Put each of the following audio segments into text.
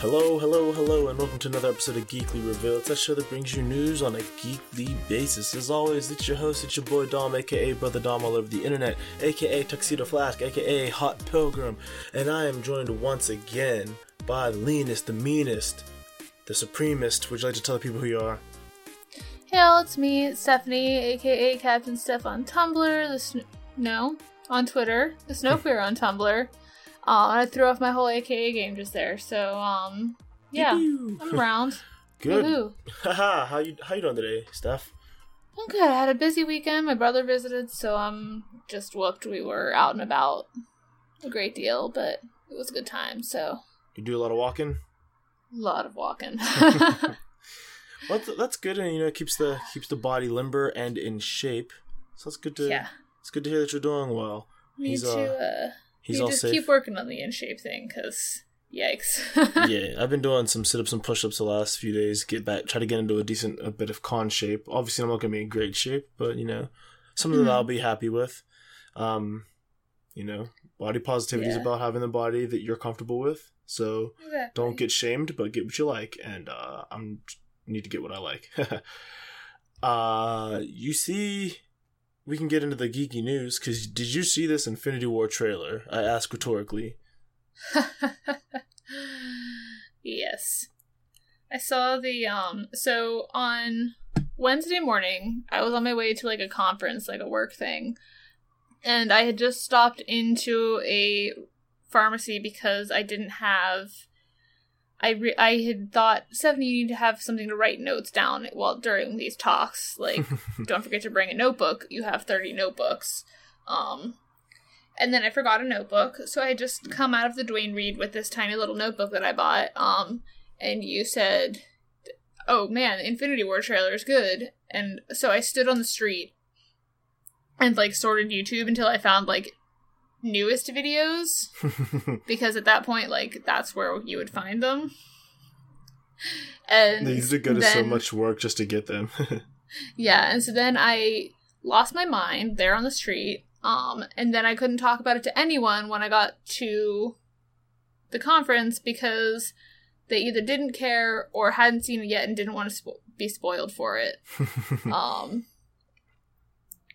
Hello, hello, hello, and welcome to another episode of Geekly Reveal. It's that show that brings you news on a geekly basis. As always, it's your host, it's your boy Dom, aka Brother Dom, all over the internet, aka Tuxedo Flask, aka Hot Pilgrim, and I am joined once again by the leanest, the meanest, the supremest. Would you like to tell the people who you are? Hey all, it's me, Stephanie, aka Captain Steph on Tumblr, the sn- no, on Twitter, the Snowfear on Tumblr. Uh, and I threw off my whole AKA game just there, so um, yeah, I'm around. Good. Haha, how you how you doing today, Steph? I'm good. I had a busy weekend. My brother visited, so I'm just whooped. We were out and about a great deal, but it was a good time. So You do a lot of walking. a lot of walking. Well, that's, good, and you know, it keeps the keeps the body limber and in shape. So it's good to yeah, it's good to hear that you're doing well. need He's, to. uh, Uh, He's need all to safe. keep working on the in shape thing, because yikes. yeah, I've been doing some sit ups and push ups the last few days. Get back, try to get into a decent a bit of con shape. Obviously, I'm not gonna be in great shape, but you know, something that Mhm. I'll be happy with. Um, you know, body positivity is about having the body that you're comfortable with. So Exactly. don't get shamed, but get what you like, and uh, I'm need to get what I like. uh, you see, we can get into the geeky news because did you see this Infinity War trailer? I ask rhetorically. yes. I saw the um so on Wednesday morning, I was on my way to like a conference, like a work thing. And I had just stopped into a pharmacy because I didn't have I re- I had thought Stephanie you need to have something to write notes down while during these talks. Like don't forget to bring a notebook. You have 30 notebooks. Um and then I forgot a notebook, so I just come out of the Duane Reade with this tiny little notebook that I bought. Um, and you said, "Oh man, Infinity War trailer is good." And so I stood on the street and like sorted YouTube until I found like newest videos because at that point, like that's where you would find them. And These are go to so much work just to get them. yeah, and so then I lost my mind there on the street. Um, and then I couldn't talk about it to anyone when I got to the conference because they either didn't care or hadn't seen it yet and didn't want to spo- be spoiled for it. Um,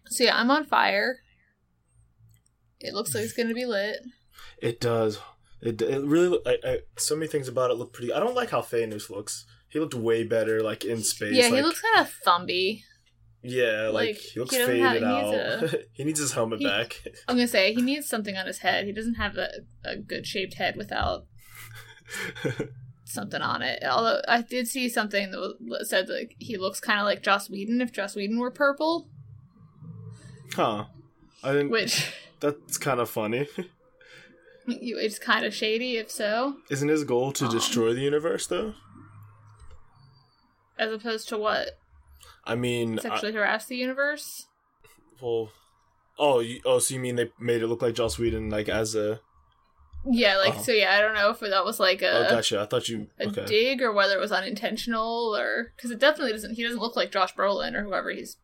so yeah, I'm on fire. It looks like it's gonna be lit. it does. It, it really. I, I, so many things about it look pretty. I don't like how Thanos looks. He looked way better, like in space. yeah, he looks kind of thumpy. Yeah, like, like, he looks he faded have- he out. needs he needs his helmet he- back. I'm gonna say he needs something on his head. He doesn't have a, a good shaped head without something on it. Although I did see something that said like he looks kind of like Joss Whedon if Joss Whedon were purple, huh? I didn't. which That's kind of funny. it's kind of shady if so, Isn't his goal to Um, destroy the universe though? as opposed to what I mean, I, sexually harass the universe. well, oh, you, oh, so you mean they made it look like Joss Whedon, like as a? Yeah, like Oh. so. Yeah, I don't know if that was like a. oh, gotcha. I thought you. a dig or whether it was unintentional or because it definitely doesn't. He doesn't look like Josh Brolin or whoever he's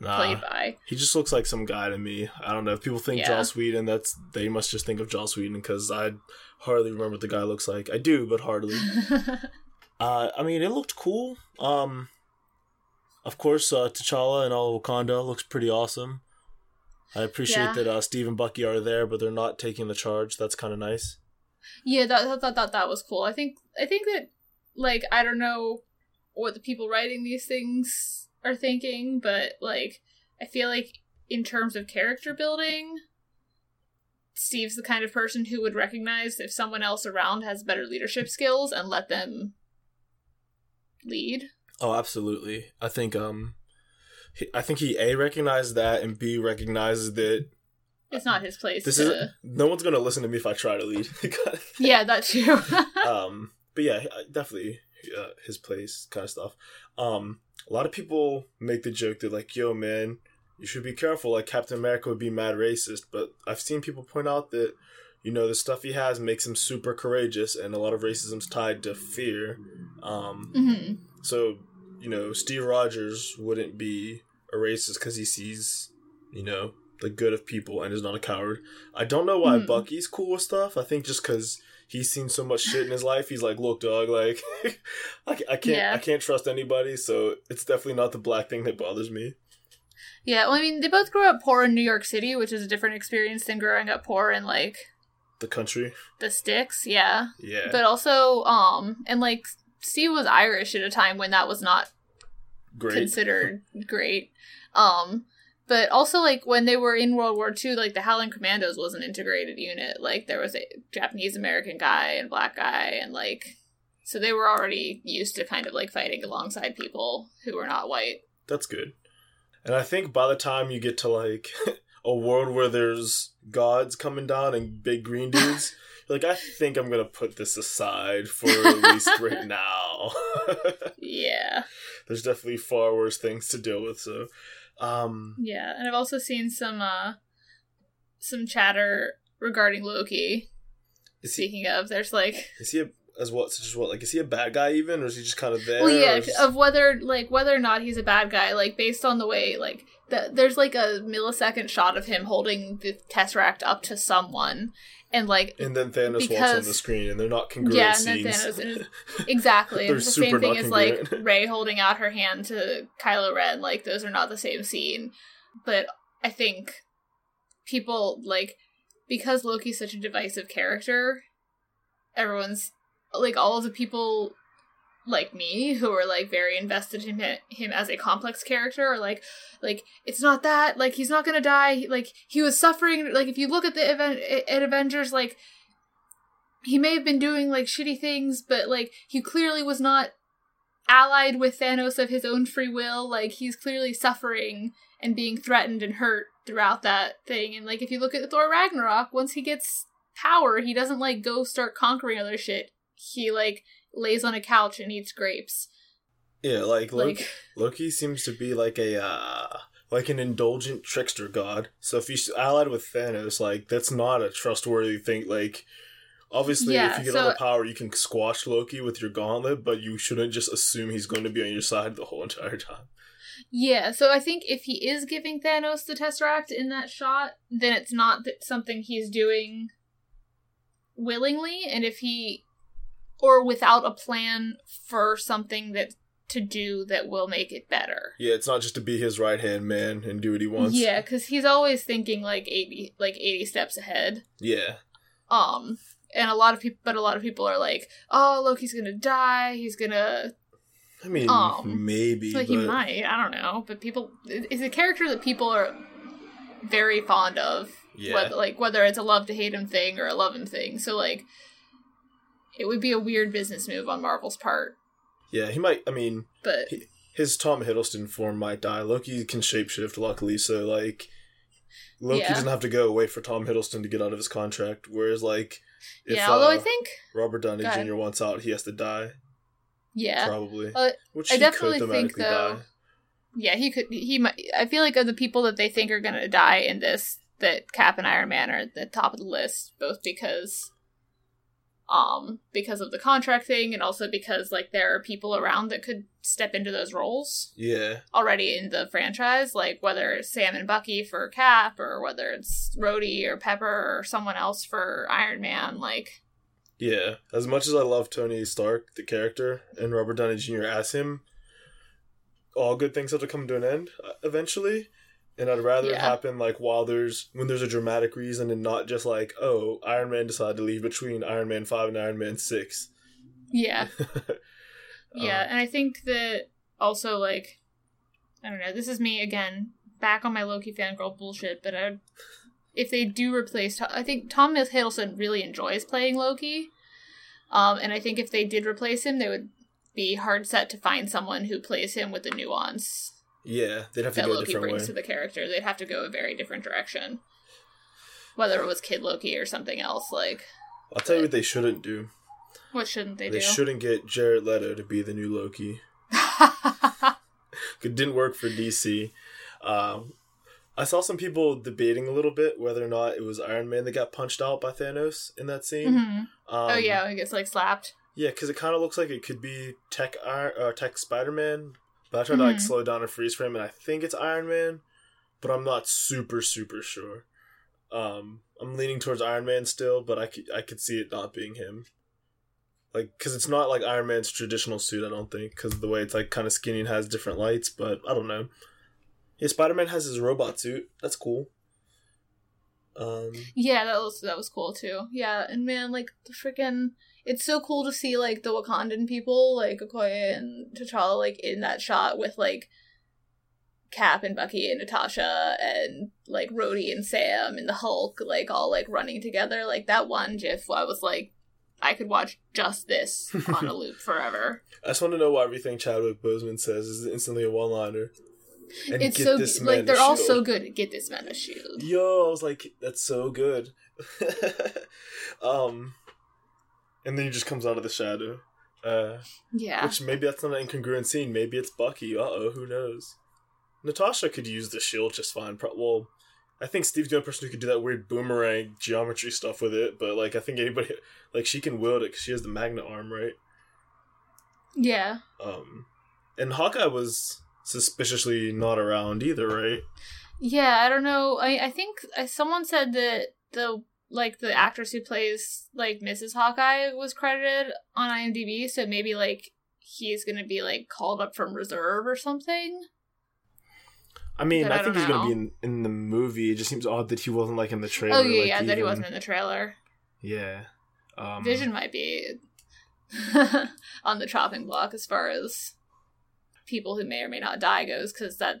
Nah, played by. he just looks like some guy to me. I don't know if people think Yeah. Joss Whedon. That's they must just think of Joss Whedon because I hardly remember what the guy looks like. I do, but hardly. Uh, I mean, it looked cool. Um, of course, uh, T'Challa and all of Wakanda looks pretty awesome. I appreciate Yeah. that uh, Steve and Bucky are there, but they're not taking the charge. That's kind of nice. Yeah, that, that that that that was cool. I think I think that like I don't know what the people writing these things are thinking, but like I feel like in terms of character building, Steve's the kind of person who would recognize if someone else around has better leadership skills and let them lead. Oh, absolutely. I think um, he, I think he a recognized that and b recognizes that It's not his place. this to... is no one's gonna listen to me if I try to lead. Yeah, that's true. um, but yeah, definitely uh, his place kind of stuff. Um, a lot of people make the joke that like, "Yo, man, you should be careful." Like Captain America would be mad racist, but I've seen people point out that you know the stuff he has makes him super courageous, and a lot of racism's tied to fear. Um, hmm so you know, Steve Rogers wouldn't be a racist because he sees, you know, the good of people and is not a coward. I don't know why Hmm. Bucky's cool with stuff. I think just because he's seen so much shit in his life. He's like, look, dog, like I, I can't Yeah. I can't trust anybody. So it's definitely not the black thing that bothers me. Yeah, well, I mean, they both grew up poor in New York City, which is a different experience than growing up poor in like The country, the sticks. Yeah, yeah, but also, um, and like Steve was Irish at a time when that was not great. considered great. Um, but also like when they were in World War II, like the Howling Commandos was an integrated unit. Like there was a Japanese American guy and black guy, and like so they were already used to kind of like fighting alongside people who were not white. That's good. And I think by the time you get to like a world where there's gods coming down and big green dudes, like, I think I'm gonna put this aside for at least right now. Yeah, there's definitely far worse things to deal with. So, um, yeah, and I've also seen some uh some chatter regarding Loki. he Speaking of, there's like is he a, as what? Just what? Like, is he a bad guy even, or is he just kind of there? well yeah just- of whether like whether or not he's a bad guy like based on the way like the, there's like a millisecond shot of him holding the tesseract up to someone and like and then Thanos walks on the screen, and they're not congruent yeah and then scenes. Thanos and exactly They're and the same thing as like. Rey holding out her hand to Kylo Ren like those are not the same scene but I think people like because Loki's such a divisive character everyone's like all of the people like me who are like very invested in him as a complex character or like like it's not that like he's not gonna die like he was suffering like if you look at the event at avengers like he may have been doing like shitty things but like he clearly was not allied with thanos of his own free will like he's clearly suffering and being threatened and hurt throughout that thing and like if you look at thor ragnarok once he gets power he doesn't like go start conquering other shit he like lays on a couch and eats grapes yeah, like Loki, like Loki seems to be like a uh, like an indulgent trickster god. So if he's allied with Thanos, like that's not a trustworthy thing. Like obviously, Yeah, if you get so- all the power, you can squash Loki with your gauntlet, but you shouldn't just assume he's going to be on your side the whole entire time. Yeah, so I think if he is giving Thanos the Tesseract in that shot, then it's not th- something he's doing willingly, and if he or without a plan for something that to do that will make it better. Yeah, it's not just to be his right hand man and do what he wants. Yeah, because he's always thinking like eighty, like eighty steps ahead. yeah, Um, and a lot of people, but a lot of people are like, "Oh, Loki's gonna die. He's gonna I mean, Um, maybe, like but he might. I don't know, but people is a character that people are very fond of. Yeah. Whether, like whether it's a love to hate him thing or a love him thing. So like, it would be a weird business move on Marvel's part. yeah, he might. I mean, But He- his Tom Hiddleston form might die. Loki can shapeshift, luckily, so like Loki Yeah. doesn't have to go wait for Tom Hiddleston to get out of his contract. Whereas, like, if yeah, although I uh, think Robert Downey. Jr. wants out, he has to die, yeah, probably. Uh, Which I he definitely could think, though, die. yeah, he could. He might. I feel like of the people that they think are gonna die in this, that Cap and Iron Man are at the top of the list, both because. Um, because of the contract thing, and also because like there are people around that could step into those roles. Yeah, already in the franchise, like whether it's Sam and Bucky for Cap or whether it's Rhodey or Pepper or someone else for Iron Man. Like, yeah. As much as I love Tony Stark, the character, and Robert Downey Jr. as him, all good things have to come to an end uh, eventually. And I'd rather it happen like while there's when there's a dramatic reason and not just like oh Iron Man decided to leave between Iron Man five and Iron Man six. yeah, yeah, Um, and I think that also like, I don't know. This is me again, back on my Loki fangirl bullshit. But I, if they do replace, I think Tom Hiddleston really enjoys playing Loki. Um, and I think if they did replace him, they would be hard set to find someone who plays him with the nuance yeah, they'd have to that go Loki brings way. to the character. They'd have to go a very different direction. Whether it was Kid Loki or something else, like I'll tell you what they shouldn't do. what shouldn't they, They, do? They shouldn't get Jared Leto to be the new Loki. It didn't work for DC. Um, I saw some people debating a little bit whether or not it was Iron Man that got punched out by Thanos in that scene. Mhm. Um, oh yeah, he gets like slapped. yeah, because it kind of looks like it could be Tech Iron, uh, Tech Spider Man. But I tried to like Mhm. slow down and freeze frame, and I think it's Iron Man, but I'm not super super sure. Um, I'm leaning towards Iron Man still, but I could I could see it not being him. Like, cause it's not like Iron Man's traditional suit. I don't think, cause the way it's like kind of skinny and has different lights. But I don't know. Yeah, Spider Man has his robot suit. That's cool. Um, Yeah, that was that was cool too. Yeah, and man, like the freaking it's so cool to see like the Wakandan people, like Okoye and T'Challa, like in that shot with like Cap and Bucky and Natasha and like Rhodey and Sam and the Hulk, like all like running together. Like that one GIF, I was like, I could watch just this on a loop forever. I just want to know why everything Chadwick Boseman says is instantly a one liner. it's so like they're all so good at get this man a shield. Yo, I was like, that's so good. um, and then he just comes out of the shadow. Uh, Yeah, which maybe that's not an incongruent scene. Maybe it's Bucky. Uh oh, who knows? Natasha could use the shield just fine. Pro- well, I think Steve's the only person who could do that weird boomerang geometry stuff with it. But like, I think anybody like she can wield it because she has the magnet arm, right? yeah. Um, and Hawkeye was suspiciously not around either, right? Yeah, I don't know. I I think uh, someone said that the like the actress who plays like Mrs. Hawkeye was credited on IMDb, so maybe like he's gonna be like called up from reserve or something. I mean, I, I think he's gonna be in, in the movie. It just seems odd that he wasn't like in the trailer. oh yeah, like, yeah, that he wasn't in the trailer. Yeah. Um, Vision might be on the chopping block as far as people who may or may not die goes, because that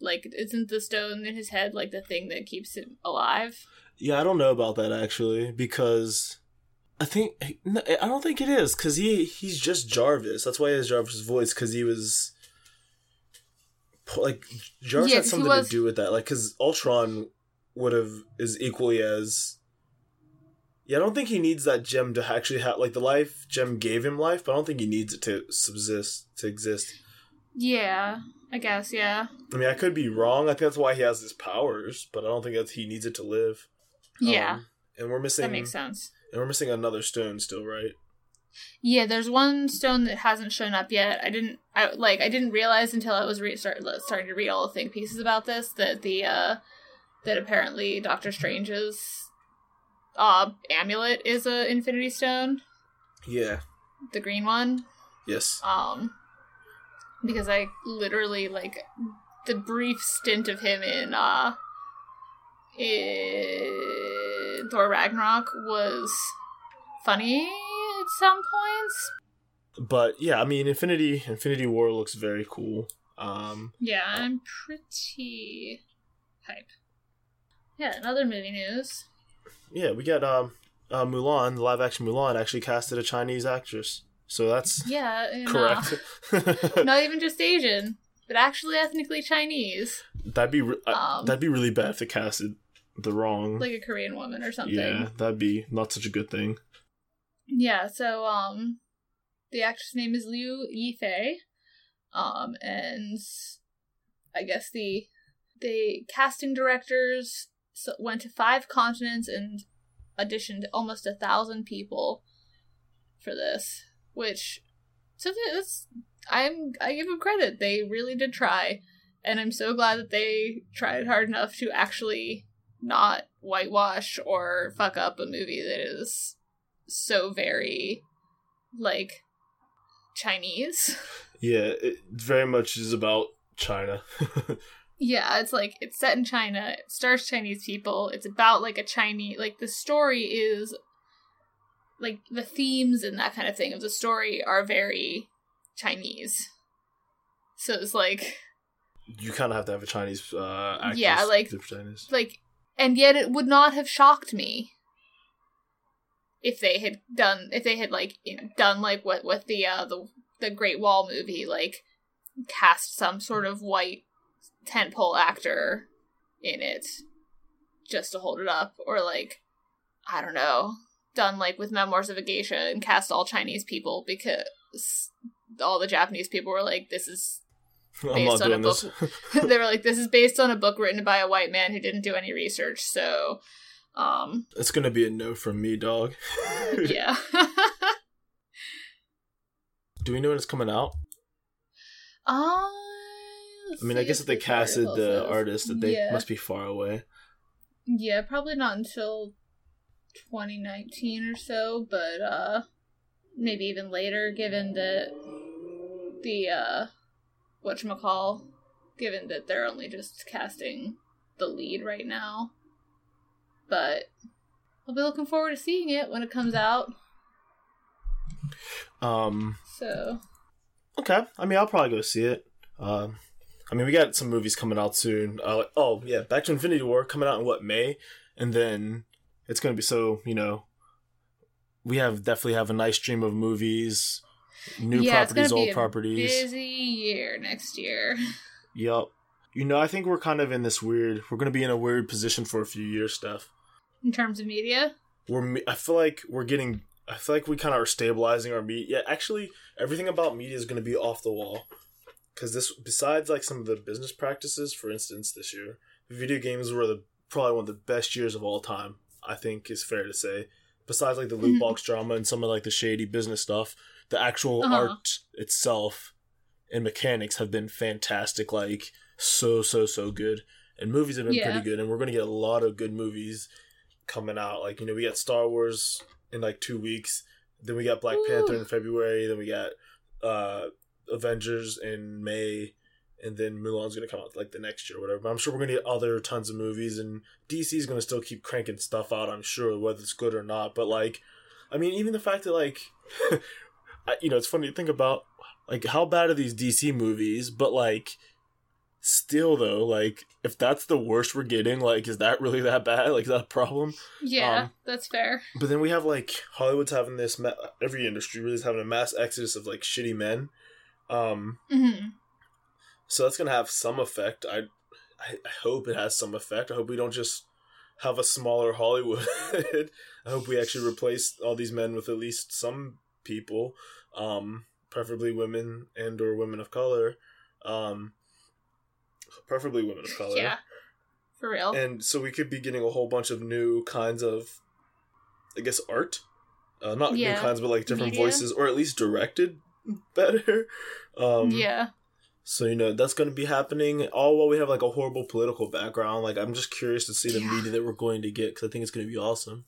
like isn't the stone in his head like the thing that keeps him alive? Yeah, I don't know about that actually because I think no, I don't think it is because he he's just Jarvis. That's why he has Jarvis's voice because he was like Jarvis Yeah, had something was- to do with that. Like because Ultron would have is equally as. Yeah, I don't think he needs that gem to actually have like the life gem gave him life, but I don't think he needs it to subsist to exist. Yeah, I guess. Yeah. I mean, I could be wrong. I think that's why he has his powers, but I don't think that he needs it to live. Yeah, Um, and we're missing that makes sense. And we're missing another stone still, right? Yeah, there's one stone that hasn't shown up yet. I didn't, I like, I didn't realize until I was re- start, starting to read all the think pieces about this that the uh that apparently Doctor Strange's uh amulet is a Infinity Stone, Yeah. the green one. Yes. Um, because I literally like the brief stint of him in uh in Thor Ragnarok was funny at some points. But yeah, I mean, Infinity Infinity War looks very cool. Um, Yeah, I'm pretty hype. Yeah, another movie news. yeah, we got um, uh, Mulan, the live action Mulan, actually casted a Chinese actress, so that's Yeah, and, uh, correct. not even just Asian, but actually ethnically Chinese, that'd be re- uh, Um, that'd be really bad if they casted the wrong. like a Korean woman or something. yeah, that'd be not such a good thing. Yeah, so um the actress name is Liu Yifei. Um and I guess the the casting directors went to five continents and auditioned almost a thousand people for this, which so this I'm I give them credit. They really did try, and I'm so glad that they tried hard enough to actually not whitewash or fuck up a movie that is so very like Chinese. Yeah, it very much is about China. Yeah, it's like it's set in China. It stars Chinese people. It's about like a Chinese like the story is like the themes and that kind of thing of the story are very Chinese. So it's like you kind of have to have a Chinese uh, actress. Yeah, like- this. like and yet it would not have shocked me if they had done if they had like you know done like what with the uh the the Great Wall movie like cast some sort of white tentpole actor in it just to hold it up or like I don't know done like with Memoirs of a Geisha and cast all Chinese people because all the Japanese people were like this is based on a this. they were like this is based on a book written by a white man who didn't do any research so um it's gonna be a no from me, dog. yeah Do we know when it's coming out? uh, I mean, I guess if they casted the artist, that they Yeah. must be far away. Yeah, probably not until 2019 or so, but uh maybe even later given that the uh whatchamacall given that they're only just casting the lead right now. But I'll be looking forward to seeing it when it comes out. Um. So Okay. I mean, I'll probably go see it. Um. I mean, we got some movies coming out soon. Uh, oh yeah, Back to Infinity War coming out in what May, and then it's gonna be so you know. We have definitely have a nice stream of movies, new yeah, properties, old a properties. busy year next year. Yep. You know, I think we're kind of in this weird. We're gonna be in a weird position for a few years, stuff. In terms of media, We're. I feel like we're getting. I feel like we kind of are stabilizing our media. Yeah, actually, everything about media is gonna be off the wall. Because this, besides like some of the business practices, for instance, this year, video games were the probably one of the best years of all time. I think is fair to say. Besides like the loot Mhm. box drama and some of like the shady business stuff, the actual Uh-huh. art itself and mechanics have been fantastic. Like so so so good, and movies have been Yeah. pretty good. And we're gonna get a lot of good movies coming out. Like you know, we got Star Wars in like two weeks. Then we got Black Panther in February. Then we got uh Avengers in May. And then Mulan's gonna come out like the next year, or whatever. But I'm sure we're gonna get other tons of movies, and DC's gonna still keep cranking stuff out. I'm sure, whether it's good or not. But like, I mean, even the fact that like, you know, it's funny to think about like how bad are these DC movies, but like, still though, like if that's the worst we're getting, like, is that really that bad? Like, is that a problem? yeah, Um, that's fair. But then we have like Hollywood's having this, ma- every industry really is having a mass exodus of like shitty men. Um, hmm so that's gonna have some effect. I, I hope it has some effect. I hope we don't just have a smaller Hollywood. I hope we actually replace all these men with at least some people, um, preferably women and or women of color, um, preferably women of color. Yeah, for real. And so we could be getting a whole bunch of new kinds of, I guess, art. Uh, not new kinds, but like different media. voices, or at least directed better. Um, yeah, so you know that's going to be happening all while we have like a horrible political background. Like I'm just curious to see the Yeah. media that we're going to get because I think it's going to be awesome.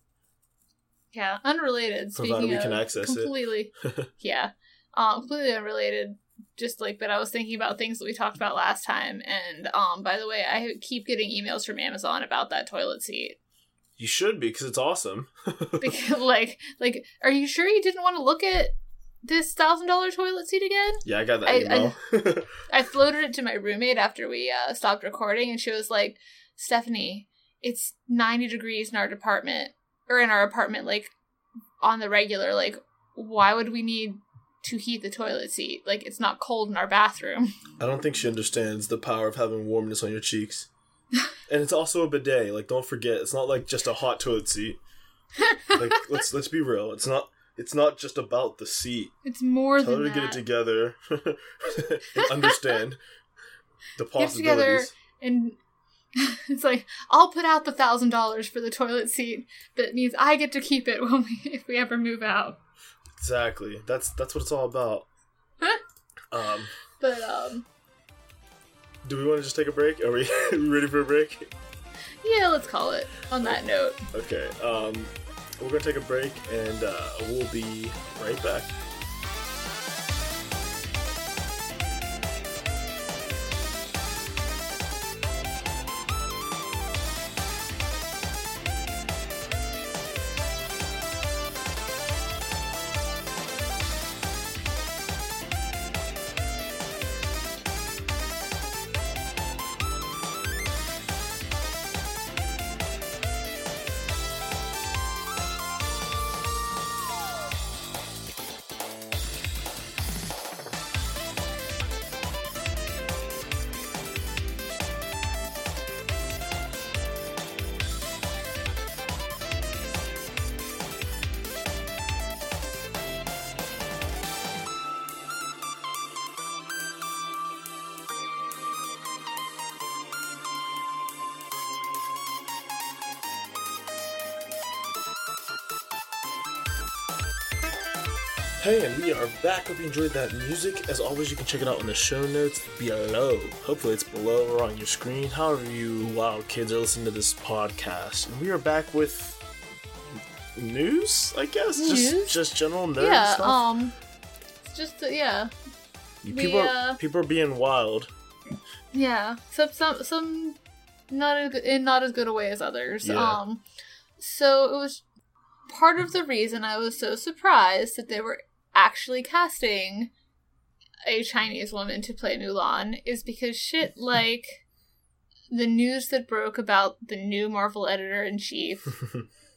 Yeah. Unrelated. Provided Speaking we of can access it. completely, yeah, um, completely unrelated. Just like but I was thinking about things that we talked about last time, and um, by the way, I keep getting emails from Amazon about that toilet seat. You should be because it's awesome. Because, like, like, are you sure you didn't want to look at this thousand dollar toilet seat again? yeah, I got that I- email. I floated it to my roommate after we uh, stopped recording, and she was like, "Stephanie, it's ninety degrees in our department or in our apartment, like on the regular. Like, why would we need to heat the toilet seat? Like, it's not cold in our bathroom." I don't think she understands the power of having warmness on your cheeks. and it's also a bidet. Like, don't forget, it's not like just a hot toilet seat. Like, let's let's be real. It's not. It's not just about the seat. It's more Tell than her to that. get it together and understand the Get together. and it's like I'll put out the thousand dollars for the toilet seat. but it means I get to keep it when we if we ever move out. Exactly. That's that's what it's all about. um, But um, do we want to just take a break? Are we, are we ready for a break? yeah, let's call it on that note. Okay. Um, we're gonna take a break, and uh, we'll be right back. Hey, and we are back. Hope you enjoyed that music. As always, you can check it out in the show notes below. Hopefully, it's below or on your screen. However, you wild kids are listening to this podcast, and we are back with news. I guess News? just just general nerd yeah, stuff. um, just uh, yeah, people we, are uh, people are being wild. yeah. Some some some not as good, in not as good a way as others. Yeah. Um, so it was part of the reason I was so surprised that they were actually casting a Chinese woman to play Mulan is because shit like the news that broke about the new Marvel editor in chief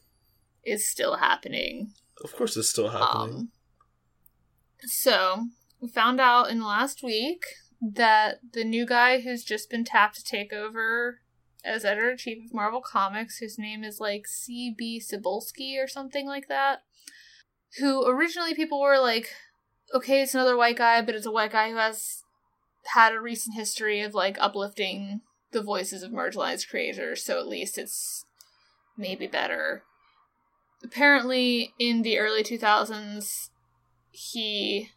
is still happening. Of course, it's still happening. Um, so we found out in the last week that the new guy who's just been tapped to take over as editor in chief of Marvel Comics, whose name is like C.B. Cebulski or something like that, who originally people were like, okay, it's another white guy, but it's a white guy who has had a recent history of like uplifting the voices of marginalized creators, so at least it's maybe better. Apparently in the early 2000s he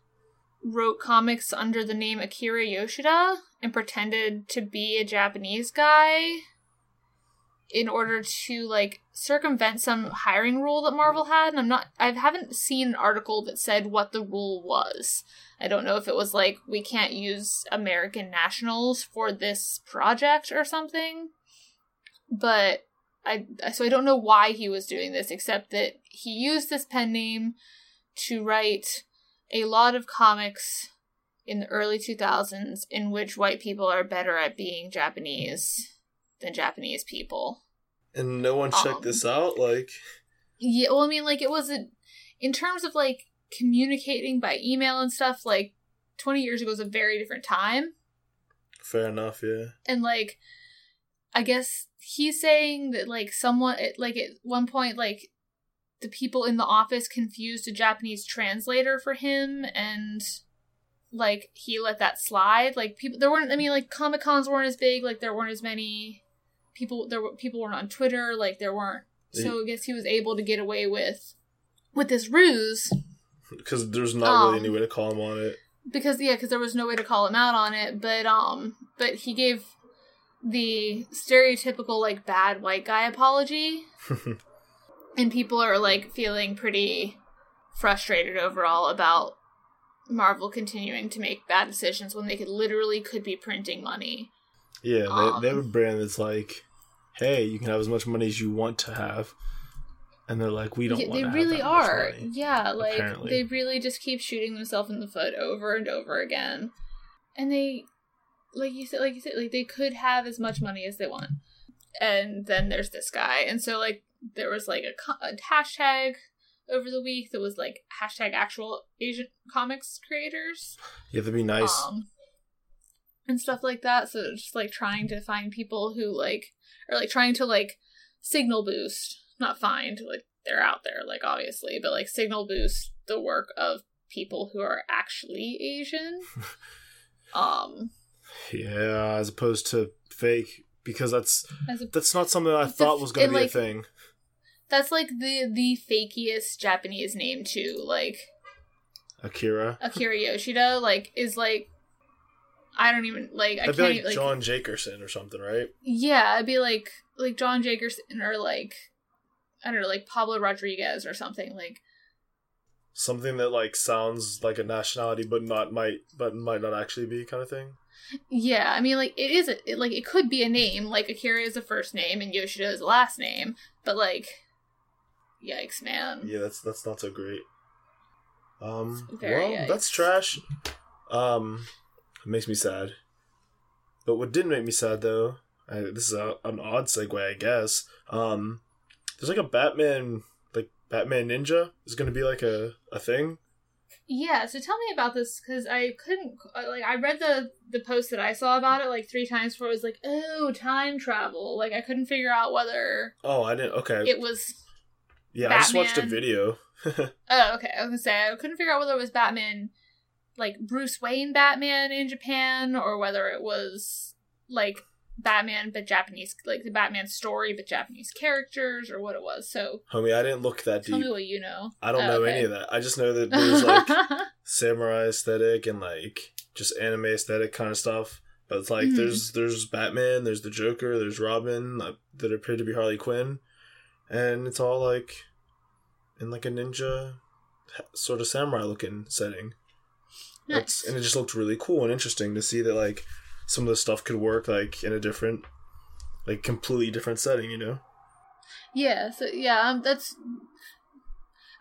wrote comics under the name Akira Yoshida and pretended to be a Japanese guy in order to like circumvent some hiring rule that Marvel had and I'm not I haven't seen an article that said what the rule was. I don't know if it was like we can't use American nationals for this project or something. But I so I don't know why he was doing this except that he used this pen name to write a lot of comics in the early 2000s in which white people are better at being Japanese than Japanese people. And no one checked Um, this out. Like, Yeah, well I mean like it wasn't in terms of like communicating by email and stuff like 20 years ago was a very different time fair enough. Yeah. and like i guess he's saying that like someone like at one point like the people in the office confused a japanese translator for him and like he let that slide like people there weren't i mean like comic cons weren't as big like there weren't as many people there were people weren't on twitter like there weren't. So i guess he was able to get away with with this ruse. Because there's not really Um, any way to call him on it. because yeah because there was no way to call him out on it but um but he gave the stereotypical like bad white guy apology. And people are like feeling pretty frustrated overall about marvel continuing to make bad decisions when they could literally could be printing money Yeah, they, Um, they have a brand that's like, hey, you can have as much money as you want to have, and they're like, we don't. Yeah, want they really have that much are money. yeah like apparently. they really just keep shooting themselves in the foot over and over again and they like you said like you said like they could have as much money as they want and then there's this guy and so like there was like a, a hashtag over the week that was like hashtag actual asian comics creators You have to be nice. um and stuff like that so just like trying to find people who like or like trying to like signal boost not find like they're out there like obviously but like signal boost the work of people who are actually asian um yeah, as opposed to fake, because that's a, that's not something I a- thought was going to be like- a thing. that's like the the fakiest japanese name too like Akira. akira yoshida like is like i don't even like i That'd can't be like, like John Jakerson or something, right? Yeah, it'd be like like John Jagerson or like I don't know, like Pablo Rodriguez or something. Like Something that like sounds like a nationality, but not might, but might not actually be, kind of thing. yeah, I mean like it is a, it, like it could be a name. Like Akira is a first name and Yoshida is a last name, but like yikes, man. Yeah, that's that's not so great. Um, Very well, that's trash. Um, it makes me sad. But what didn't make me sad though, I, this is a, an odd segue, I guess. Um, there's like a Batman, like Batman Ninja is going to be like a a thing. Yeah, so tell me about this because I couldn't uh, like I read the the post that I saw about it like three times before it was like oh time travel like I couldn't figure out whether Oh, I didn't. Okay, it was yeah, I just watched a video. Oh, okay. I was gonna say I couldn't figure out whether it was Batman, like Bruce Wayne Batman in Japan, or whether it was like Batman but Japanese, like the Batman story but Japanese characters, or what it was. So Homie, I didn't look that tell deep. me what you know. I don't Oh, know okay. any of that. I just know that there's like samurai aesthetic and like just anime aesthetic kind of stuff. But it's like Mhm. there's there's Batman, there's the Joker, there's Robin uh, that appear to be Harley Quinn, and it's all like in like a ninja sort of samurai looking setting. It's, and it just looked really cool and interesting to see that like some of the stuff could work like in a different, like completely different setting. You know. Yeah, so yeah, um, that's.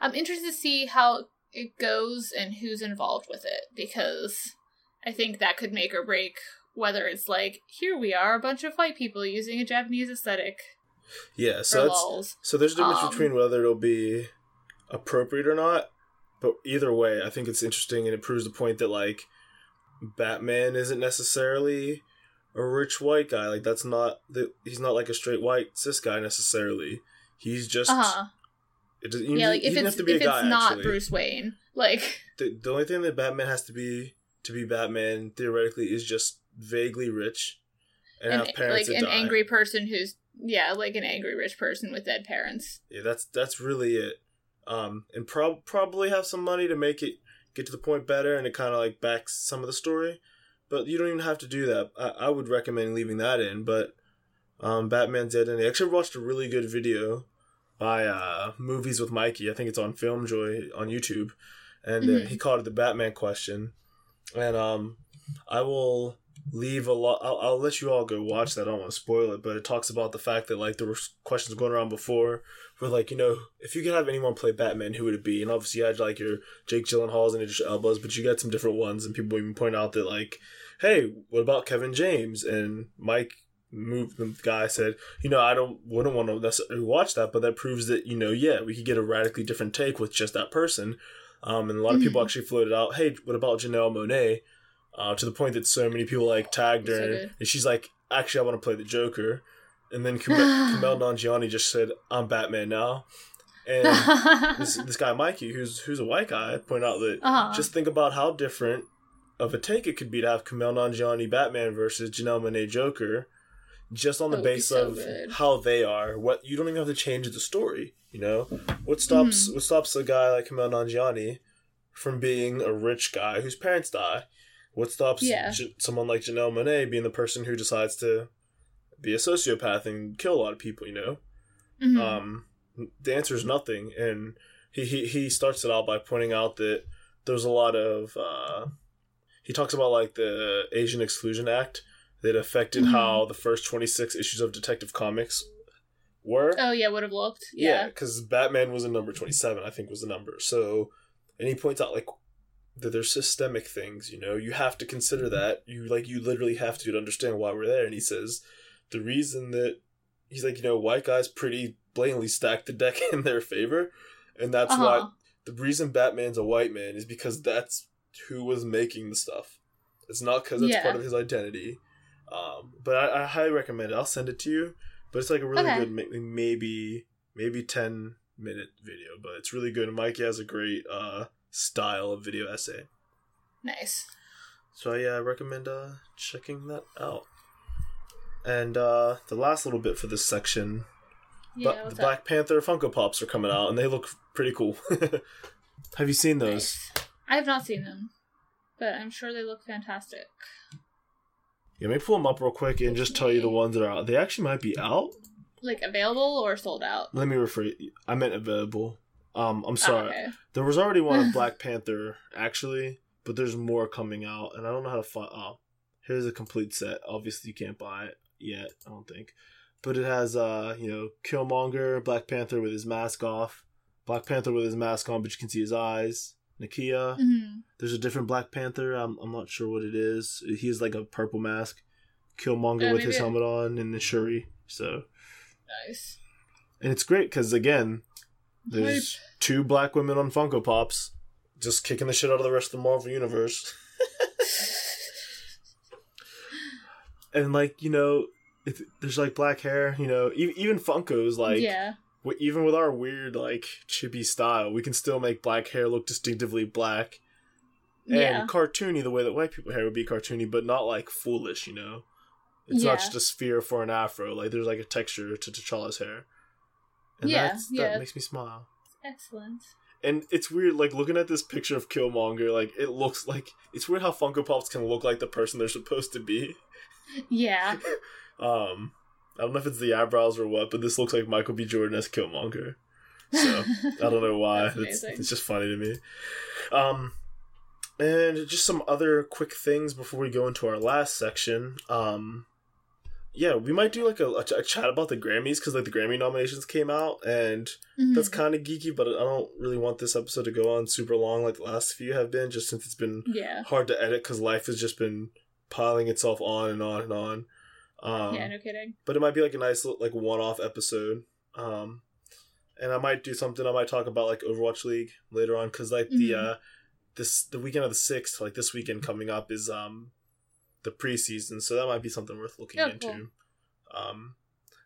I'm interested to see how it goes and who's involved with it because I think that could make or break whether it's like here we are a bunch of white people using a Japanese aesthetic Yeah. So that's. So there's a difference Um, between whether it'll be appropriate or not. But either way, I think it's interesting and it proves the point that like Batman isn't necessarily a rich white guy. Like that's not the he's not like a straight white cis guy necessarily. He's just Uh huh. it doesn't, Yeah, like if it's have to be if a guy it's not actually. Bruce Wayne, like The, the only thing that Batman has to be to be Batman theoretically is just vaguely rich and, an, have parents like an die. angry person who's yeah, like an angry rich person with dead parents. Yeah, that's that's really it. Um, and prob probably have some money to make it get to the point better, and it kind of like backs some of the story. But you don't even have to do that. I, I would recommend leaving that in. But um, Batman's Identity. I actually watched a really good video by uh, Movies with Mikey. I think it's on FilmJoy on YouTube, and uh, Mhm. he called it the Batman question. And um, I will leave a lot. I'll, I'll let you all go watch that. I don't want to spoil it, but it talks about the fact that like there were questions going around before, where like you know if you could have anyone play Batman, who would it be? And obviously you had like your Jake Gyllenhaal's and Idris Elba's, but you got some different ones, and people even point out that like, hey, what about Kevin James? And Mike moved the guy said, you know, I don't wouldn't want to necessarily watch that, but that proves that you know, yeah, we could get a radically different take with just that person. Um, and a lot of people Mhm. actually floated out, hey, what about Janelle Monáe? Uh, to the point that so many people like tagged her, So and she's like, actually, I want to play the Joker. And then Kumail Kumail Nanjiani just said, "I'm Batman now," and this this guy Mikey, who's who's a white guy, pointed out that uh-huh. just think about how different of a take it could be to have Kumail Nanjiani Batman versus Janelle Monáe Joker, just on the That would be base so of good. how they are. What you don't even have to change the story. You know what stops Mm-hmm. what stops a guy like Kumail Nanjiani from being a rich guy whose parents die? What stops Yeah. J- someone like Janelle Monáe being the person who decides to be a sociopath and kill a lot of people? You know. Mhm. Um, the answer is nothing, and he, he he starts it out by pointing out that there's a lot of uh, he talks about like the Asian Exclusion Act that affected Mhm. how the first 26 issues of Detective Comics were. oh yeah, would have looked. yeah, Yeah. because Batman was a number 27, I think was the number. So, and he points out like that there's systemic things. You know, you have to consider that. You like you literally have to to understand why we're there. And he says the reason that he's like you know white guys pretty blatantly stacked the deck in their favor, and that's why Uh-huh. the reason Batman's a white man is because that's who was making the stuff. It's not because it's Yeah. part of his identity. Um, but I, I highly recommend it. I'll send it to you. But it's like a really Okay. good, maybe maybe ten minute video. But it's really good. And Mikey has a great uh, style of video essay. Nice. So yeah, I recommend uh, checking that out. And uh, the last little bit for this section, Yeah. but the up? Black Panther Funko Pops are coming out, and they look pretty cool. Have you seen those? Nice. I have not seen them, but I'm sure they look fantastic. Yeah, let me pull them up real quick and just tell you the ones that are out. They actually might be out. Like available or sold out? Let me refer. I meant available. Um, I'm Oh, sorry. okay. There was already one of Black Panther actually, but there's more coming out, and I don't know how to find. Oh, here's a complete set. Obviously, you can't buy it yet. I don't think, but it has uh, you know, Killmonger, Black Panther with his mask off, Black Panther with his mask on, but you can see his eyes. Nakia. Mhm. There's a different Black Panther. I'm I'm not sure what it is. He has like a purple mask. Killmonger Uh, with his helmet on, and the Shuri. So, Nice. and it's great because again, there's two black women on Funko Pops, just kicking the shit out of the rest of the Marvel universe. and like you know, if there's like black hair, you know, e- even Funkos like yeah. w- even with our weird like chippy style, we can still make black hair look distinctively black and Yeah. cartoony the way that white people hair would be cartoony, but not like foolish, you know. It's not just a sphere for an afro. Like there's like a texture to T'Challa's hair. And Yeah, yeah. that makes me smile. Excellent. And it's weird, like looking at this picture of Killmonger, like it looks like it's weird how Funko Pops can look like the person they're supposed to be. Yeah. Um, I don't know if it's the eyebrows or what, but this looks like Michael B. Jordan as Killmonger. So I don't know why. It's, it's just funny to me. Um, and just some other quick things before we go into our last section. Um, yeah, we might do like a, a, chat about the Grammys because like the Grammy nominations came out, and that's Mhm. kind of geeky. But I don't really want this episode to go on super long like the last few have been, just since it's been yeah. hard to edit because life has just been piling itself on and on and on. Um, yeah, no kidding. but it might be like a nice like one-off episode um and i might do something i might talk about like overwatch league later on because like the Mhm. uh this the weekend of the sixth like this weekend coming up is um the preseason so that might be something worth looking Oh, into cool. um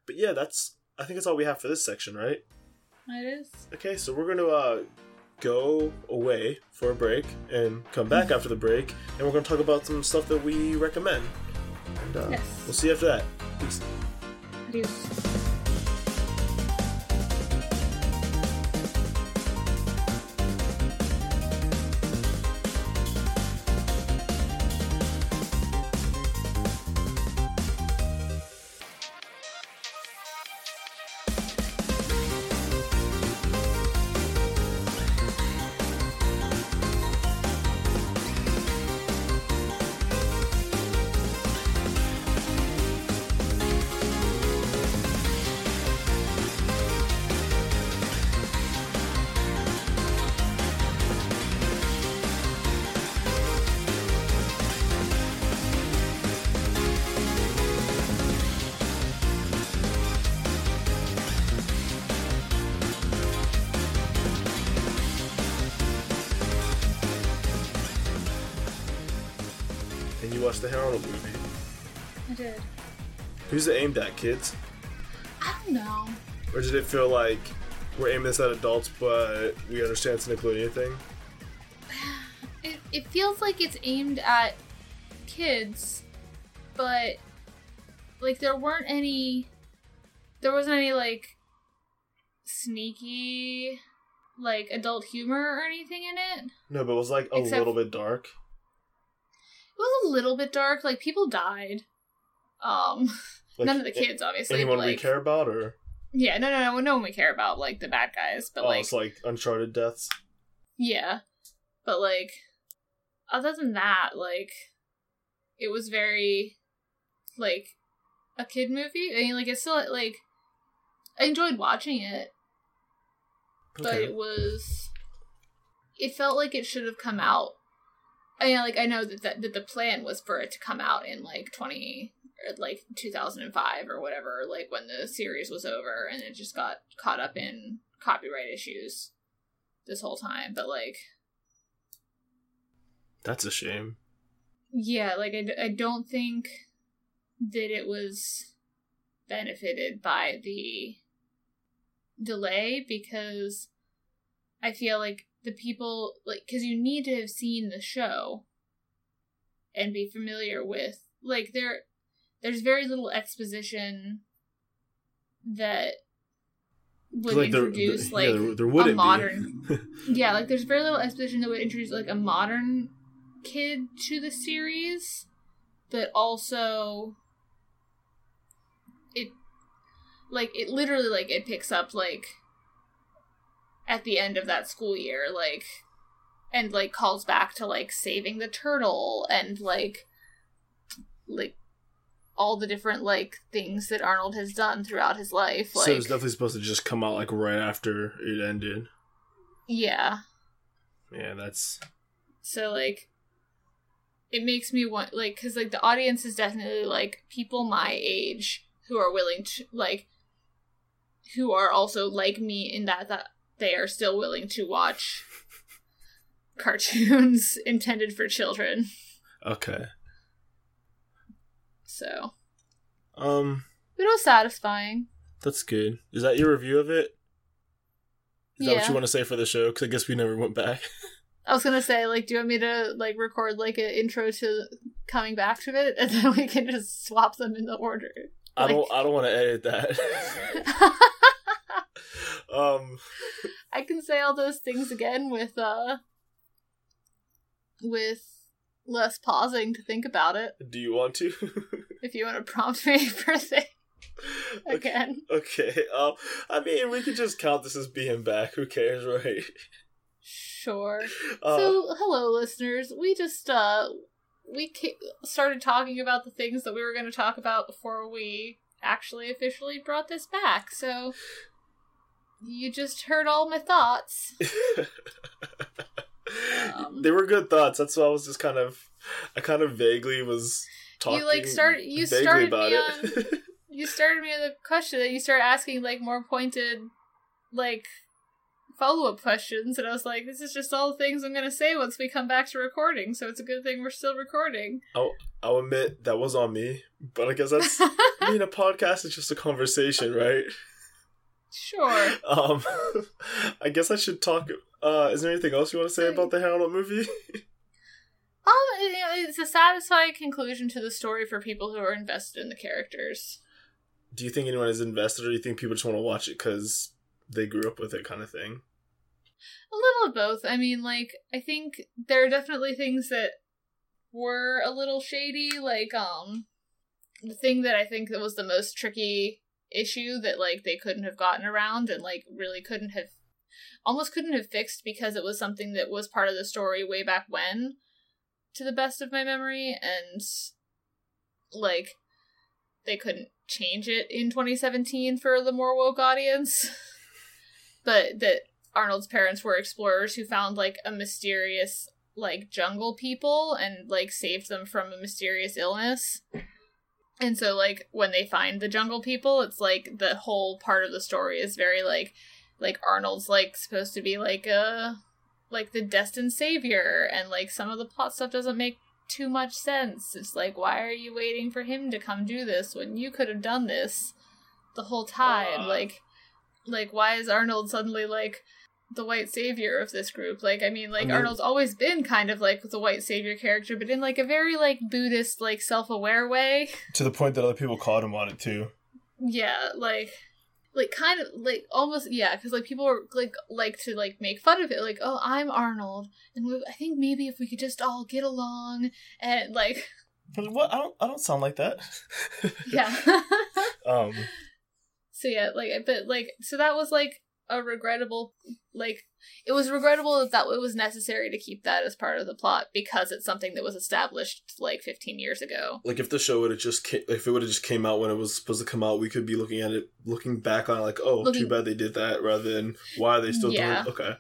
but yeah that's i think that's all we have for this section right It is. okay so we're gonna uh go away for a break and come back after the break and we're gonna talk about some stuff that we recommend and uh, Yes. we'll see you after that Peace. Adios. Watched the Hey Arnold movie. I did. Who's it aimed at, kids? I don't know. Or did it feel like we're aiming this at adults, but we understand it's Nickelodeon thing? It, it feels like it's aimed at kids, but like there weren't any. There wasn't any like sneaky like adult humor or anything in it. It No, but it was like a Except- little bit dark. Was a little bit dark. Like people died. Um, Like, none of the kids, obviously. Anyone but, we care about, or Yeah, no, no, no, no one we care about, like the bad guys, but oh, like, it's like Uncharted deaths. yeah, but like, other than that, like, it was very, like, a kid movie. I mean, like, it's still like, I enjoyed watching it, but Okay. it was, it felt like it should have come out. I like, I know that that, that the plan was for it to come out in like twenty. Or like 2005 or whatever, like when the series was over, and it just got caught up in copyright issues this whole time. But like, That's a shame. yeah, like I, I don't think that it was benefited by the delay because I feel like the people like because you need to have seen the show and be familiar with like there there's very little exposition that would like introduce there- like yeah, there, there wouldn't modern- yeah, like there's very little exposition that would introduce like a modern kid to the series, but also it like it literally like it picks up like at the end of that school year, like and like calls back to like saving the turtle and like like all the different like things that Arnold has done throughout his life. Like so it's definitely supposed to just come out like right after it ended. yeah. Yeah, that's So like it makes me want like cuz like the audience is definitely like people my age who are willing to like who are also like me in that that they are still willing to watch cartoons intended for children. okay. So, Um, it was satisfying. that's good. Is that your review of it? Is that what you want to say for the show? Because I guess we never went back. I was going to say like do you want me to like record like an intro to coming back to it, and then we can just swap them in the order. I don't. I don't want to edit that. Um. I can say all those things again with uh with less pausing to think about it. Do you want to? If you want to prompt me for things okay. again. Okay. Um. I mean, we could just count this as being back. Who cares, right? Sure. Uh, so, hello, listeners. We just uh we started talking about the things that we were going to talk about before we actually officially brought this back. So, you just heard all my thoughts. Um, they were good thoughts. That's why I was just kind of, I kind of vaguely was talking. You, like, start- you started me it. you started me on the question that you start asking like more pointed like follow-up questions and i was like this is just all the things i'm going to say once we come back to recording so it's a good thing we're still recording I'll I'll admit that was on me, but I guess that's. I mean, a podcast is just a conversation, right? Sure Um, I guess I should talk. Uh, is there anything else you want to say about the Hey Arnold movie? um it's a satisfying conclusion to the story for people who are invested in the characters Do you think anyone is invested, or do you think people just want to watch it because they grew up with it, kind of thing? a little of both i mean like i think there are definitely things that were a little shady like um the thing that i think that was the most tricky issue that like they couldn't have gotten around and like really couldn't have almost couldn't have fixed because it was something that was part of the story way back when to the best of my memory and like they couldn't change it in 2017 for the more woke audience but that Arnold's parents were explorers who found like a mysterious like jungle people and like saved them from a mysterious illness. And so like when they find the jungle people, it's like the whole part of the story is very like like Arnold's like supposed to be like a like the destined savior and like some of the plot stuff doesn't make too much sense. It's like why are you waiting for him to come do this when you could have done this the whole time? Uh. Like like why is Arnold suddenly like the white savior of this group? Like I mean like I mean- Arnold's always been kind of like the white savior character, but in like a very like Buddhist like self-aware way. To the point that other people called him on it too. Yeah, like like kind of like almost yeah because like people were like like to like make fun of it like oh i'm arnold and we, i think maybe if we could just all get along and like What? I don't. I don't sound like that. yeah um. so yeah like but like so that was like a regrettable like it was regrettable that, that it was necessary to keep that as part of the plot because it's something that was established like 15 years ago Like if the show would have just ca- if it would have just came out when it was supposed to come out, we could be looking at it, looking back on it like, oh, Looking- too bad they did that, rather than why are they still Yeah. doing? it? Okay,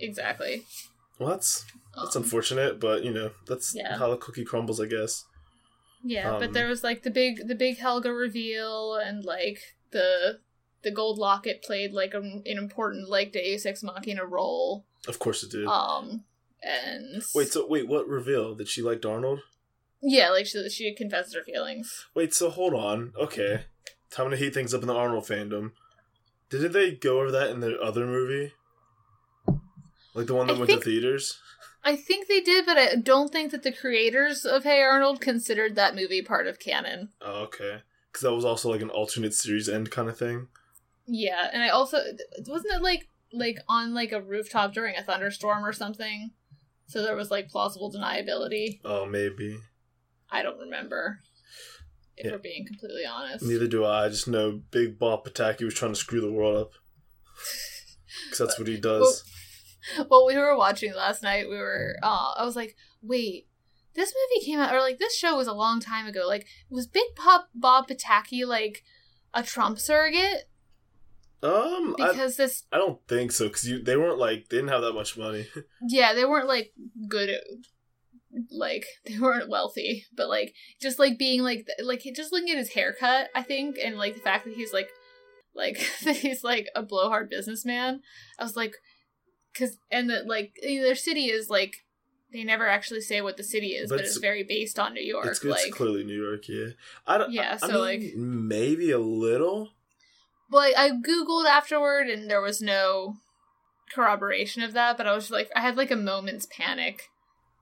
exactly well that's that's Um, unfortunate, but you know that's Yeah. how the cookie crumbles, I guess. Yeah, Um, but there was like the big the big Helga reveal and like the the gold locket played like an, an important like Deus Ex Machina role. Of course it did. Um and wait, so wait, what reveal that she liked Arnold? yeah, like she she confessed her feelings. Wait, so hold on. Okay, time to heat things up in the Arnold fandom. Didn't they go over that in the other movie? Like the one that I went think- to theaters? I think they did, but I don't think that the creators of Hey Arnold considered that movie part of canon. Oh, okay. Because that was also like an alternate series end kind of thing. Yeah, and I also wasn't it like like on like a rooftop during a thunderstorm or something. So there was like plausible deniability. Oh, maybe. I don't remember. If Yeah. we're being completely honest. Neither do I. I just know Big Bob Pataki was trying to screw the world up. Because that's what he does. Well, we were watching last night. We were. Uh, I was like, wait, this movie came out, or like this show was a long time ago. Like, was Big Bob Bob Pataki like a Trump surrogate? Um, I, Because this, I don't think so. Because you they weren't like, they didn't have that much money. yeah, they weren't like good. Like they weren't wealthy, but like just like being like like just looking at his haircut, I think, and like the fact that he's like like that he's like a blowhard businessman. I was like, because and that like their city is like they never actually say what the city is, But but, it's- it's very based on New York. it's, it's like, clearly New York, yeah. I don't, Yeah, I, I so, mean, like- maybe a little. Well, I googled afterward and there was no corroboration of that, but I was like, I had like a moment's panic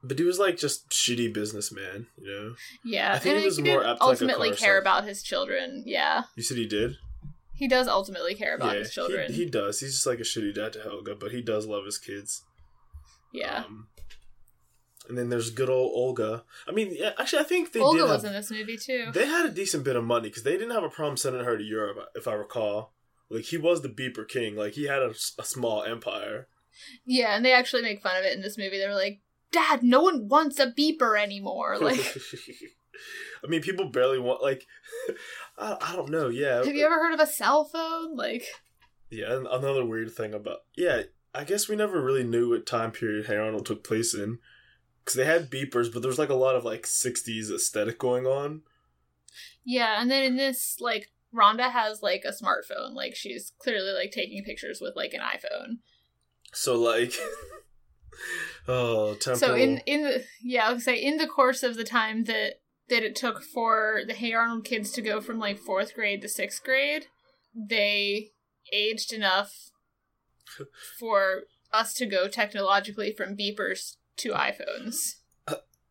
But he was like just shitty businessman, you know. Yeah, I think and he was more apt to, like, a ultimately care about his children. Yeah, You said he did. he does ultimately care about yeah, his children. He, he does. He's just like a shitty dad to Helga, but he does love his kids. yeah, Um, and then there's good old Olga. I mean, yeah, actually, I think they Olga did. was have- in this movie too. They had a decent bit of money because they didn't have a problem sending her to Europe, if I recall. Like he was the beeper king. Like he had a, a small empire. Yeah, and they actually make fun of it in this movie. They're like, "Dad, no one wants a beeper anymore." Like, I mean, people barely want like. I, I don't know. Yeah. have you ever heard of a cell phone? Like, Yeah. and Another weird thing about yeah. I guess we never really knew what time period Hey Arnold took place in, because they had beepers, but there was like a lot of like '60s aesthetic going on. yeah, and then in this, like, Rhonda has like a smartphone. Like, she's clearly like taking pictures with like an iPhone. So like. oh, temporal. So in in the yeah, I would say in the course of the time that that it took for the Hey Arnold kids to go from like fourth grade to sixth grade, they aged enough for us to go technologically from beepers to iPhones.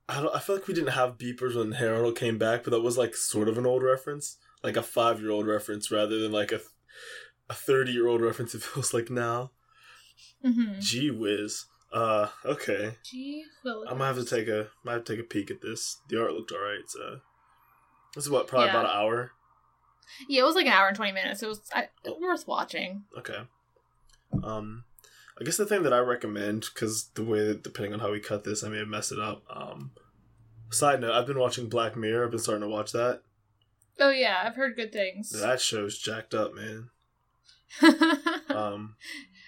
I don't. I feel like we didn't have beepers when Hey Arnold came back, but that was like sort of an old reference, like a five year old reference, rather than like a a thirty year old reference. It feels like now. Mm-hmm. Gee whiz. Uh, okay. Gee. I'm gonna have to take a. Might have to take a peek at this. The art looked alright. So this is what probably Yeah. about an hour. Yeah, it was like an hour and twenty minutes. It was I, worth watching. Okay. Um, I guess the thing that I recommend, because the way that depending on how we cut this, I may have messed it up. Um, side note: I've been watching Black Mirror. I've been starting to watch that. Oh yeah, I've heard good things. That show's jacked up, man. Um,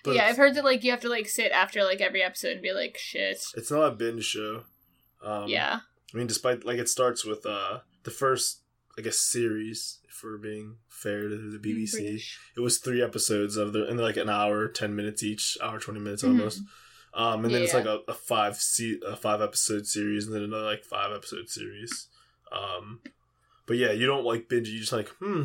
yeah, I've heard that like you have to like sit after like every episode and be like, shit. it's not a binge show. Um, yeah. I mean, despite like it starts with uh the first, I guess, series. If we're being fair to the BBC, British. it was three episodes of the and they're like an hour, ten minutes each, hour twenty minutes Mhm. almost. Um, and then it's Yeah. like a, a five se- a five episode series, and then another like five episode series. Um, but yeah, you don't like binge. You just like, hmm,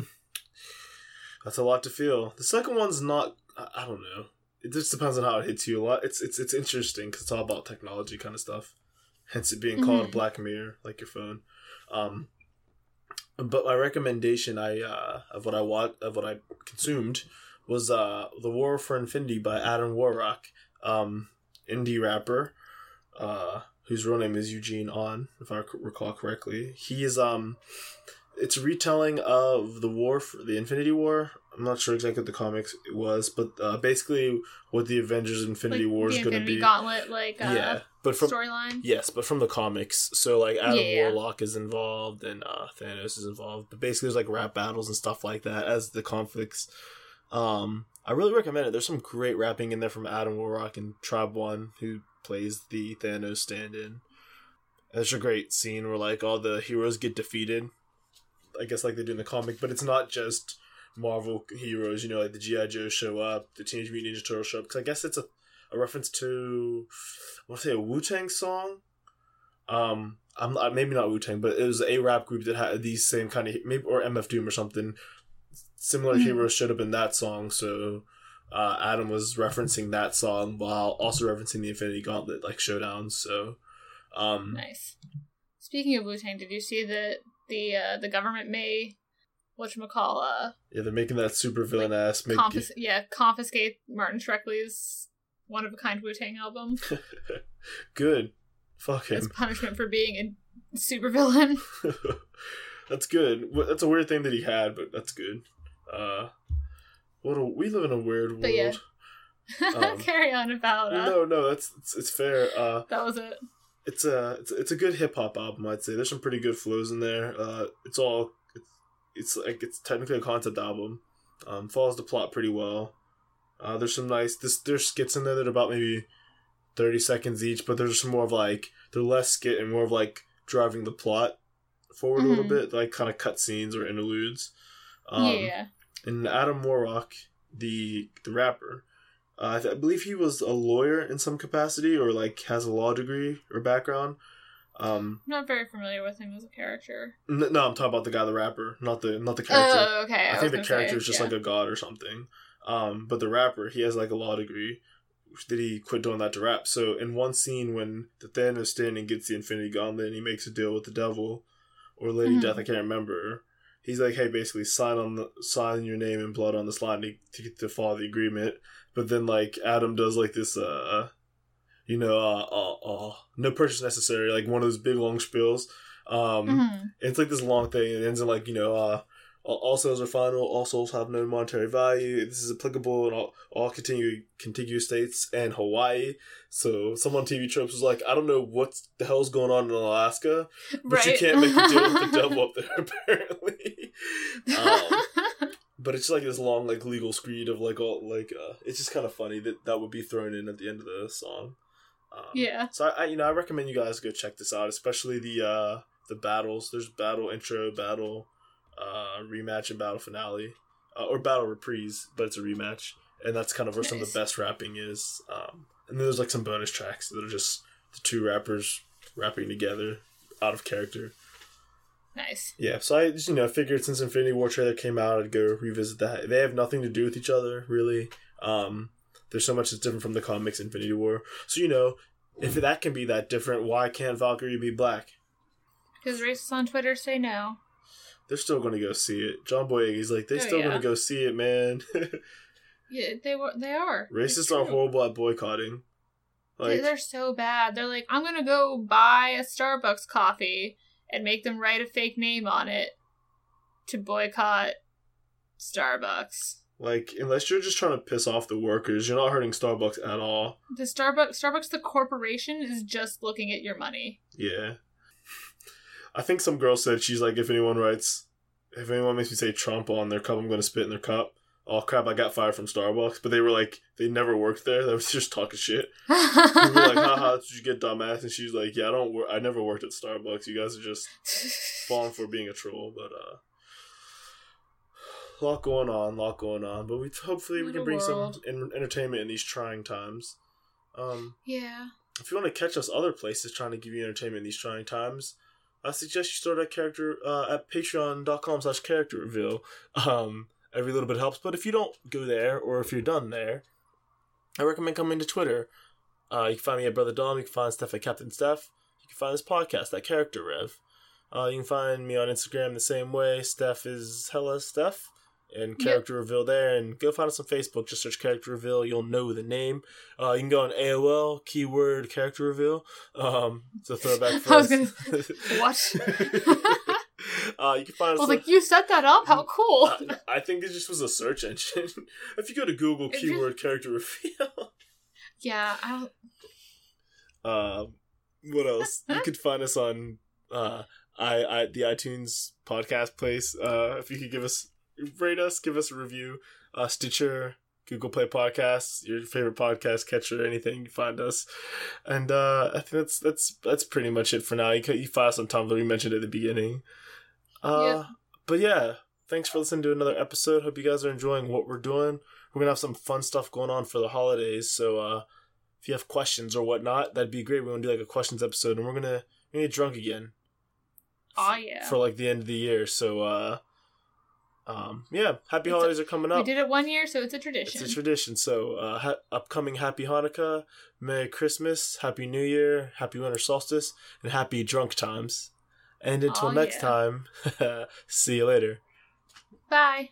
that's a lot to feel. The second one's not. I, I don't know. It just depends on how it hits you a lot. It's it's it's interesting because it's all about technology kind of stuff. Hence it being called Mhm. Black Mirror, like your phone. Um, but my recommendation, I uh, of what I want of what I consumed was uh, "The War for Infinity" by Adam Warrock, um, indie rapper, uh, whose real name is Eugene Ahn, if I recall correctly. He is um, it's a retelling of the war for the Infinity War. I'm not sure exactly what the comics it was, but uh, basically what the Avengers Infinity like, War is going to be. Gauntlet, like uh, yeah, but from storyline. Yes, but from the comics. So like Adam Yeah. Warlock is involved and uh, Thanos is involved. But basically, there's like rap battles and stuff like that as the conflicts. Um, I really recommend it. There's some great rapping in there from Adam Warlock and Tribe One, who plays the Thanos stand-in. And there's a great scene where like all the heroes get defeated. I guess like they do in the comic, but it's not just Marvel heroes. You know, like the GI Joe show up, the Teenage Mutant Ninja Turtles show up. Because I guess it's a a reference to I want to say a Wu Tang song. Um, I'm not, maybe not Wu Tang, but it was a rap group that had these same kind of maybe or MF Doom or something. Similar Mhm. heroes showed up in that song, so uh, Adam was referencing that song while also referencing the Infinity Gauntlet like showdowns. So, um, Nice. Speaking of Wu Tang, did you see that the uh, the government may whatchamacall uh yeah, they're making that super villain ass make confis- yeah, confiscate Martin Shkreli's one of a kind Wu Tang album good. Fuck him. as punishment for being a supervillain. that's good. That's a weird thing that he had, but that's good. Uh, what a, we live in a weird world. But yeah. Um, Carry on about uh, No, no, that's it's, it's fair. Uh, that was it. It's a it's, it's a good hip hop album. I'd say there's some pretty good flows in there. Uh, it's all it's, it's like it's technically a concept album. Um, follows the plot pretty well. Uh, there's some nice this there's skits in there that are about maybe thirty seconds each, but there's some more of like they're less skit and more of like driving the plot forward a little Mhm. bit, like kind of cut scenes or interludes. Um, yeah. and Adam Warrock, the the rapper, uh, I, th- I believe he was a lawyer in some capacity or like has a law degree or background. Um, I'm not very familiar with him as a character. n- no, I'm talking about the guy, the rapper, not the not the character. Oh, okay. I, was think the character say, is just yeah. like a god or something. Um, but the rapper, he has like a law degree, Did he quit doing that to rap. So in one scene when the Thanos standing gets the Infinity Gauntlet and he makes a deal with the devil or Lady Mhm. Death, I can't remember. He's like, hey, basically sign on the sign your name in blood on this line to, to get to follow the agreement. But then like Adam does like this, uh, you know, uh, uh, uh no purchase necessary, like one of those big long spills. Um, Mhm. it's like this long thing. It ends in like you know, uh, all, sales are final. All souls have no monetary value. This is applicable in all, all continue, contiguous states and Hawaii. So someone on TV tropes was like, I don't know what the hell's going on in Alaska, but you can't make a deal with the devil up there apparently. Um, but it's like this long like legal screed of like all like uh, it's just kind of funny that that would be thrown in at the end of the song. Um, yeah. so I, I, you know, I recommend you guys go check this out, especially the uh the battles. There's battle intro, battle, uh, rematch, and battle finale, uh, or battle reprise, but it's a rematch, and that's kind of where some of the best rapping is. Um, and then there's like some bonus tracks that are just the two rappers rapping together, out of character. Nice. Yeah, so I just you know figured since Infinity War trailer came out, I'd go revisit that. They have nothing to do with each other really. Um, there's so much that's different from the comics Infinity War. So you know, if that can be that different, why can't Valkyrie be black? Because racists on Twitter say no. They're still going to go see it. John Boyega's like, they're Oh, still yeah. going to go see it, man. Yeah, they were. They are. Racists are horrible at boycotting. Like, They're so bad. They're like, I'm gonna go buy a Starbucks coffee and make them write a fake name on it to boycott Starbucks. like unless you're just trying to piss off the workers, you're not hurting Starbucks at all. The Starbucks, Starbucks, the corporation is just looking at your money. Yeah. I think some girl said she's like, if anyone writes, if anyone makes me say Trump on their cup, I'm going to spit in their cup. Oh crap! I got fired from Starbucks, but they were like, they never worked there. They was just talking shit. We were like, haha, did you get dumbass? And she's like, yeah, I don't. Wor- I never worked at Starbucks. You guys are just falling for being a troll. But uh, lot going on, lot going on. But we hopefully we can bring world. some en- entertainment in these trying times. Um, yeah. if you want to catch us other places trying to give you entertainment in these trying times, I suggest you start a character uh, at patreon.com slash character reveal. Um, every little bit helps, but if you don't go there or if you're done there, I recommend coming to Twitter. Uh, you can find me at Brother Dom. You can find Steph at Captain Steph. You can find this podcast at Character Rev. Uh, you can find me on Instagram the same way. Steph is hella Steph. And Character Reveal there. And go find us on Facebook. Just search Character Reveal. You'll know the name. Uh, you can go on AOL, keyword Character Reveal. Um, it's a throwback for I was us. What? uh, you can find I was like, you set that up? How cool! uh, I think it just was a search engine. if you go to Google you- keyword character reveal, yeah, I don't. uh, what else? you could find us on uh, I, I the iTunes podcast place. Uh, if you could give us rate us, give us a review. Uh, Stitcher, Google Play Podcasts, your favorite podcast catcher, anything you find us. And uh, I think that's that's that's pretty much it for now. You can you find us on Tumblr. We mentioned at the beginning. Uh, Yep. But yeah, thanks for listening to another episode. Hope you guys are enjoying what we're doing. We're gonna have some fun stuff going on for the holidays. So uh, if you have questions or whatnot, that'd be great. We're gonna do like a questions episode, and we're gonna, we're gonna get drunk again Oh yeah. for like the end of the year. So uh, um, yeah, happy It's a- holidays are coming up. we did it one year, so it's a tradition. It's a tradition. So, uh, ha- upcoming Happy Hanukkah, Merry Christmas, Happy New Year, Happy Winter Solstice, and Happy Drunk Times. And until Aw, next yeah. time, see you later. Bye.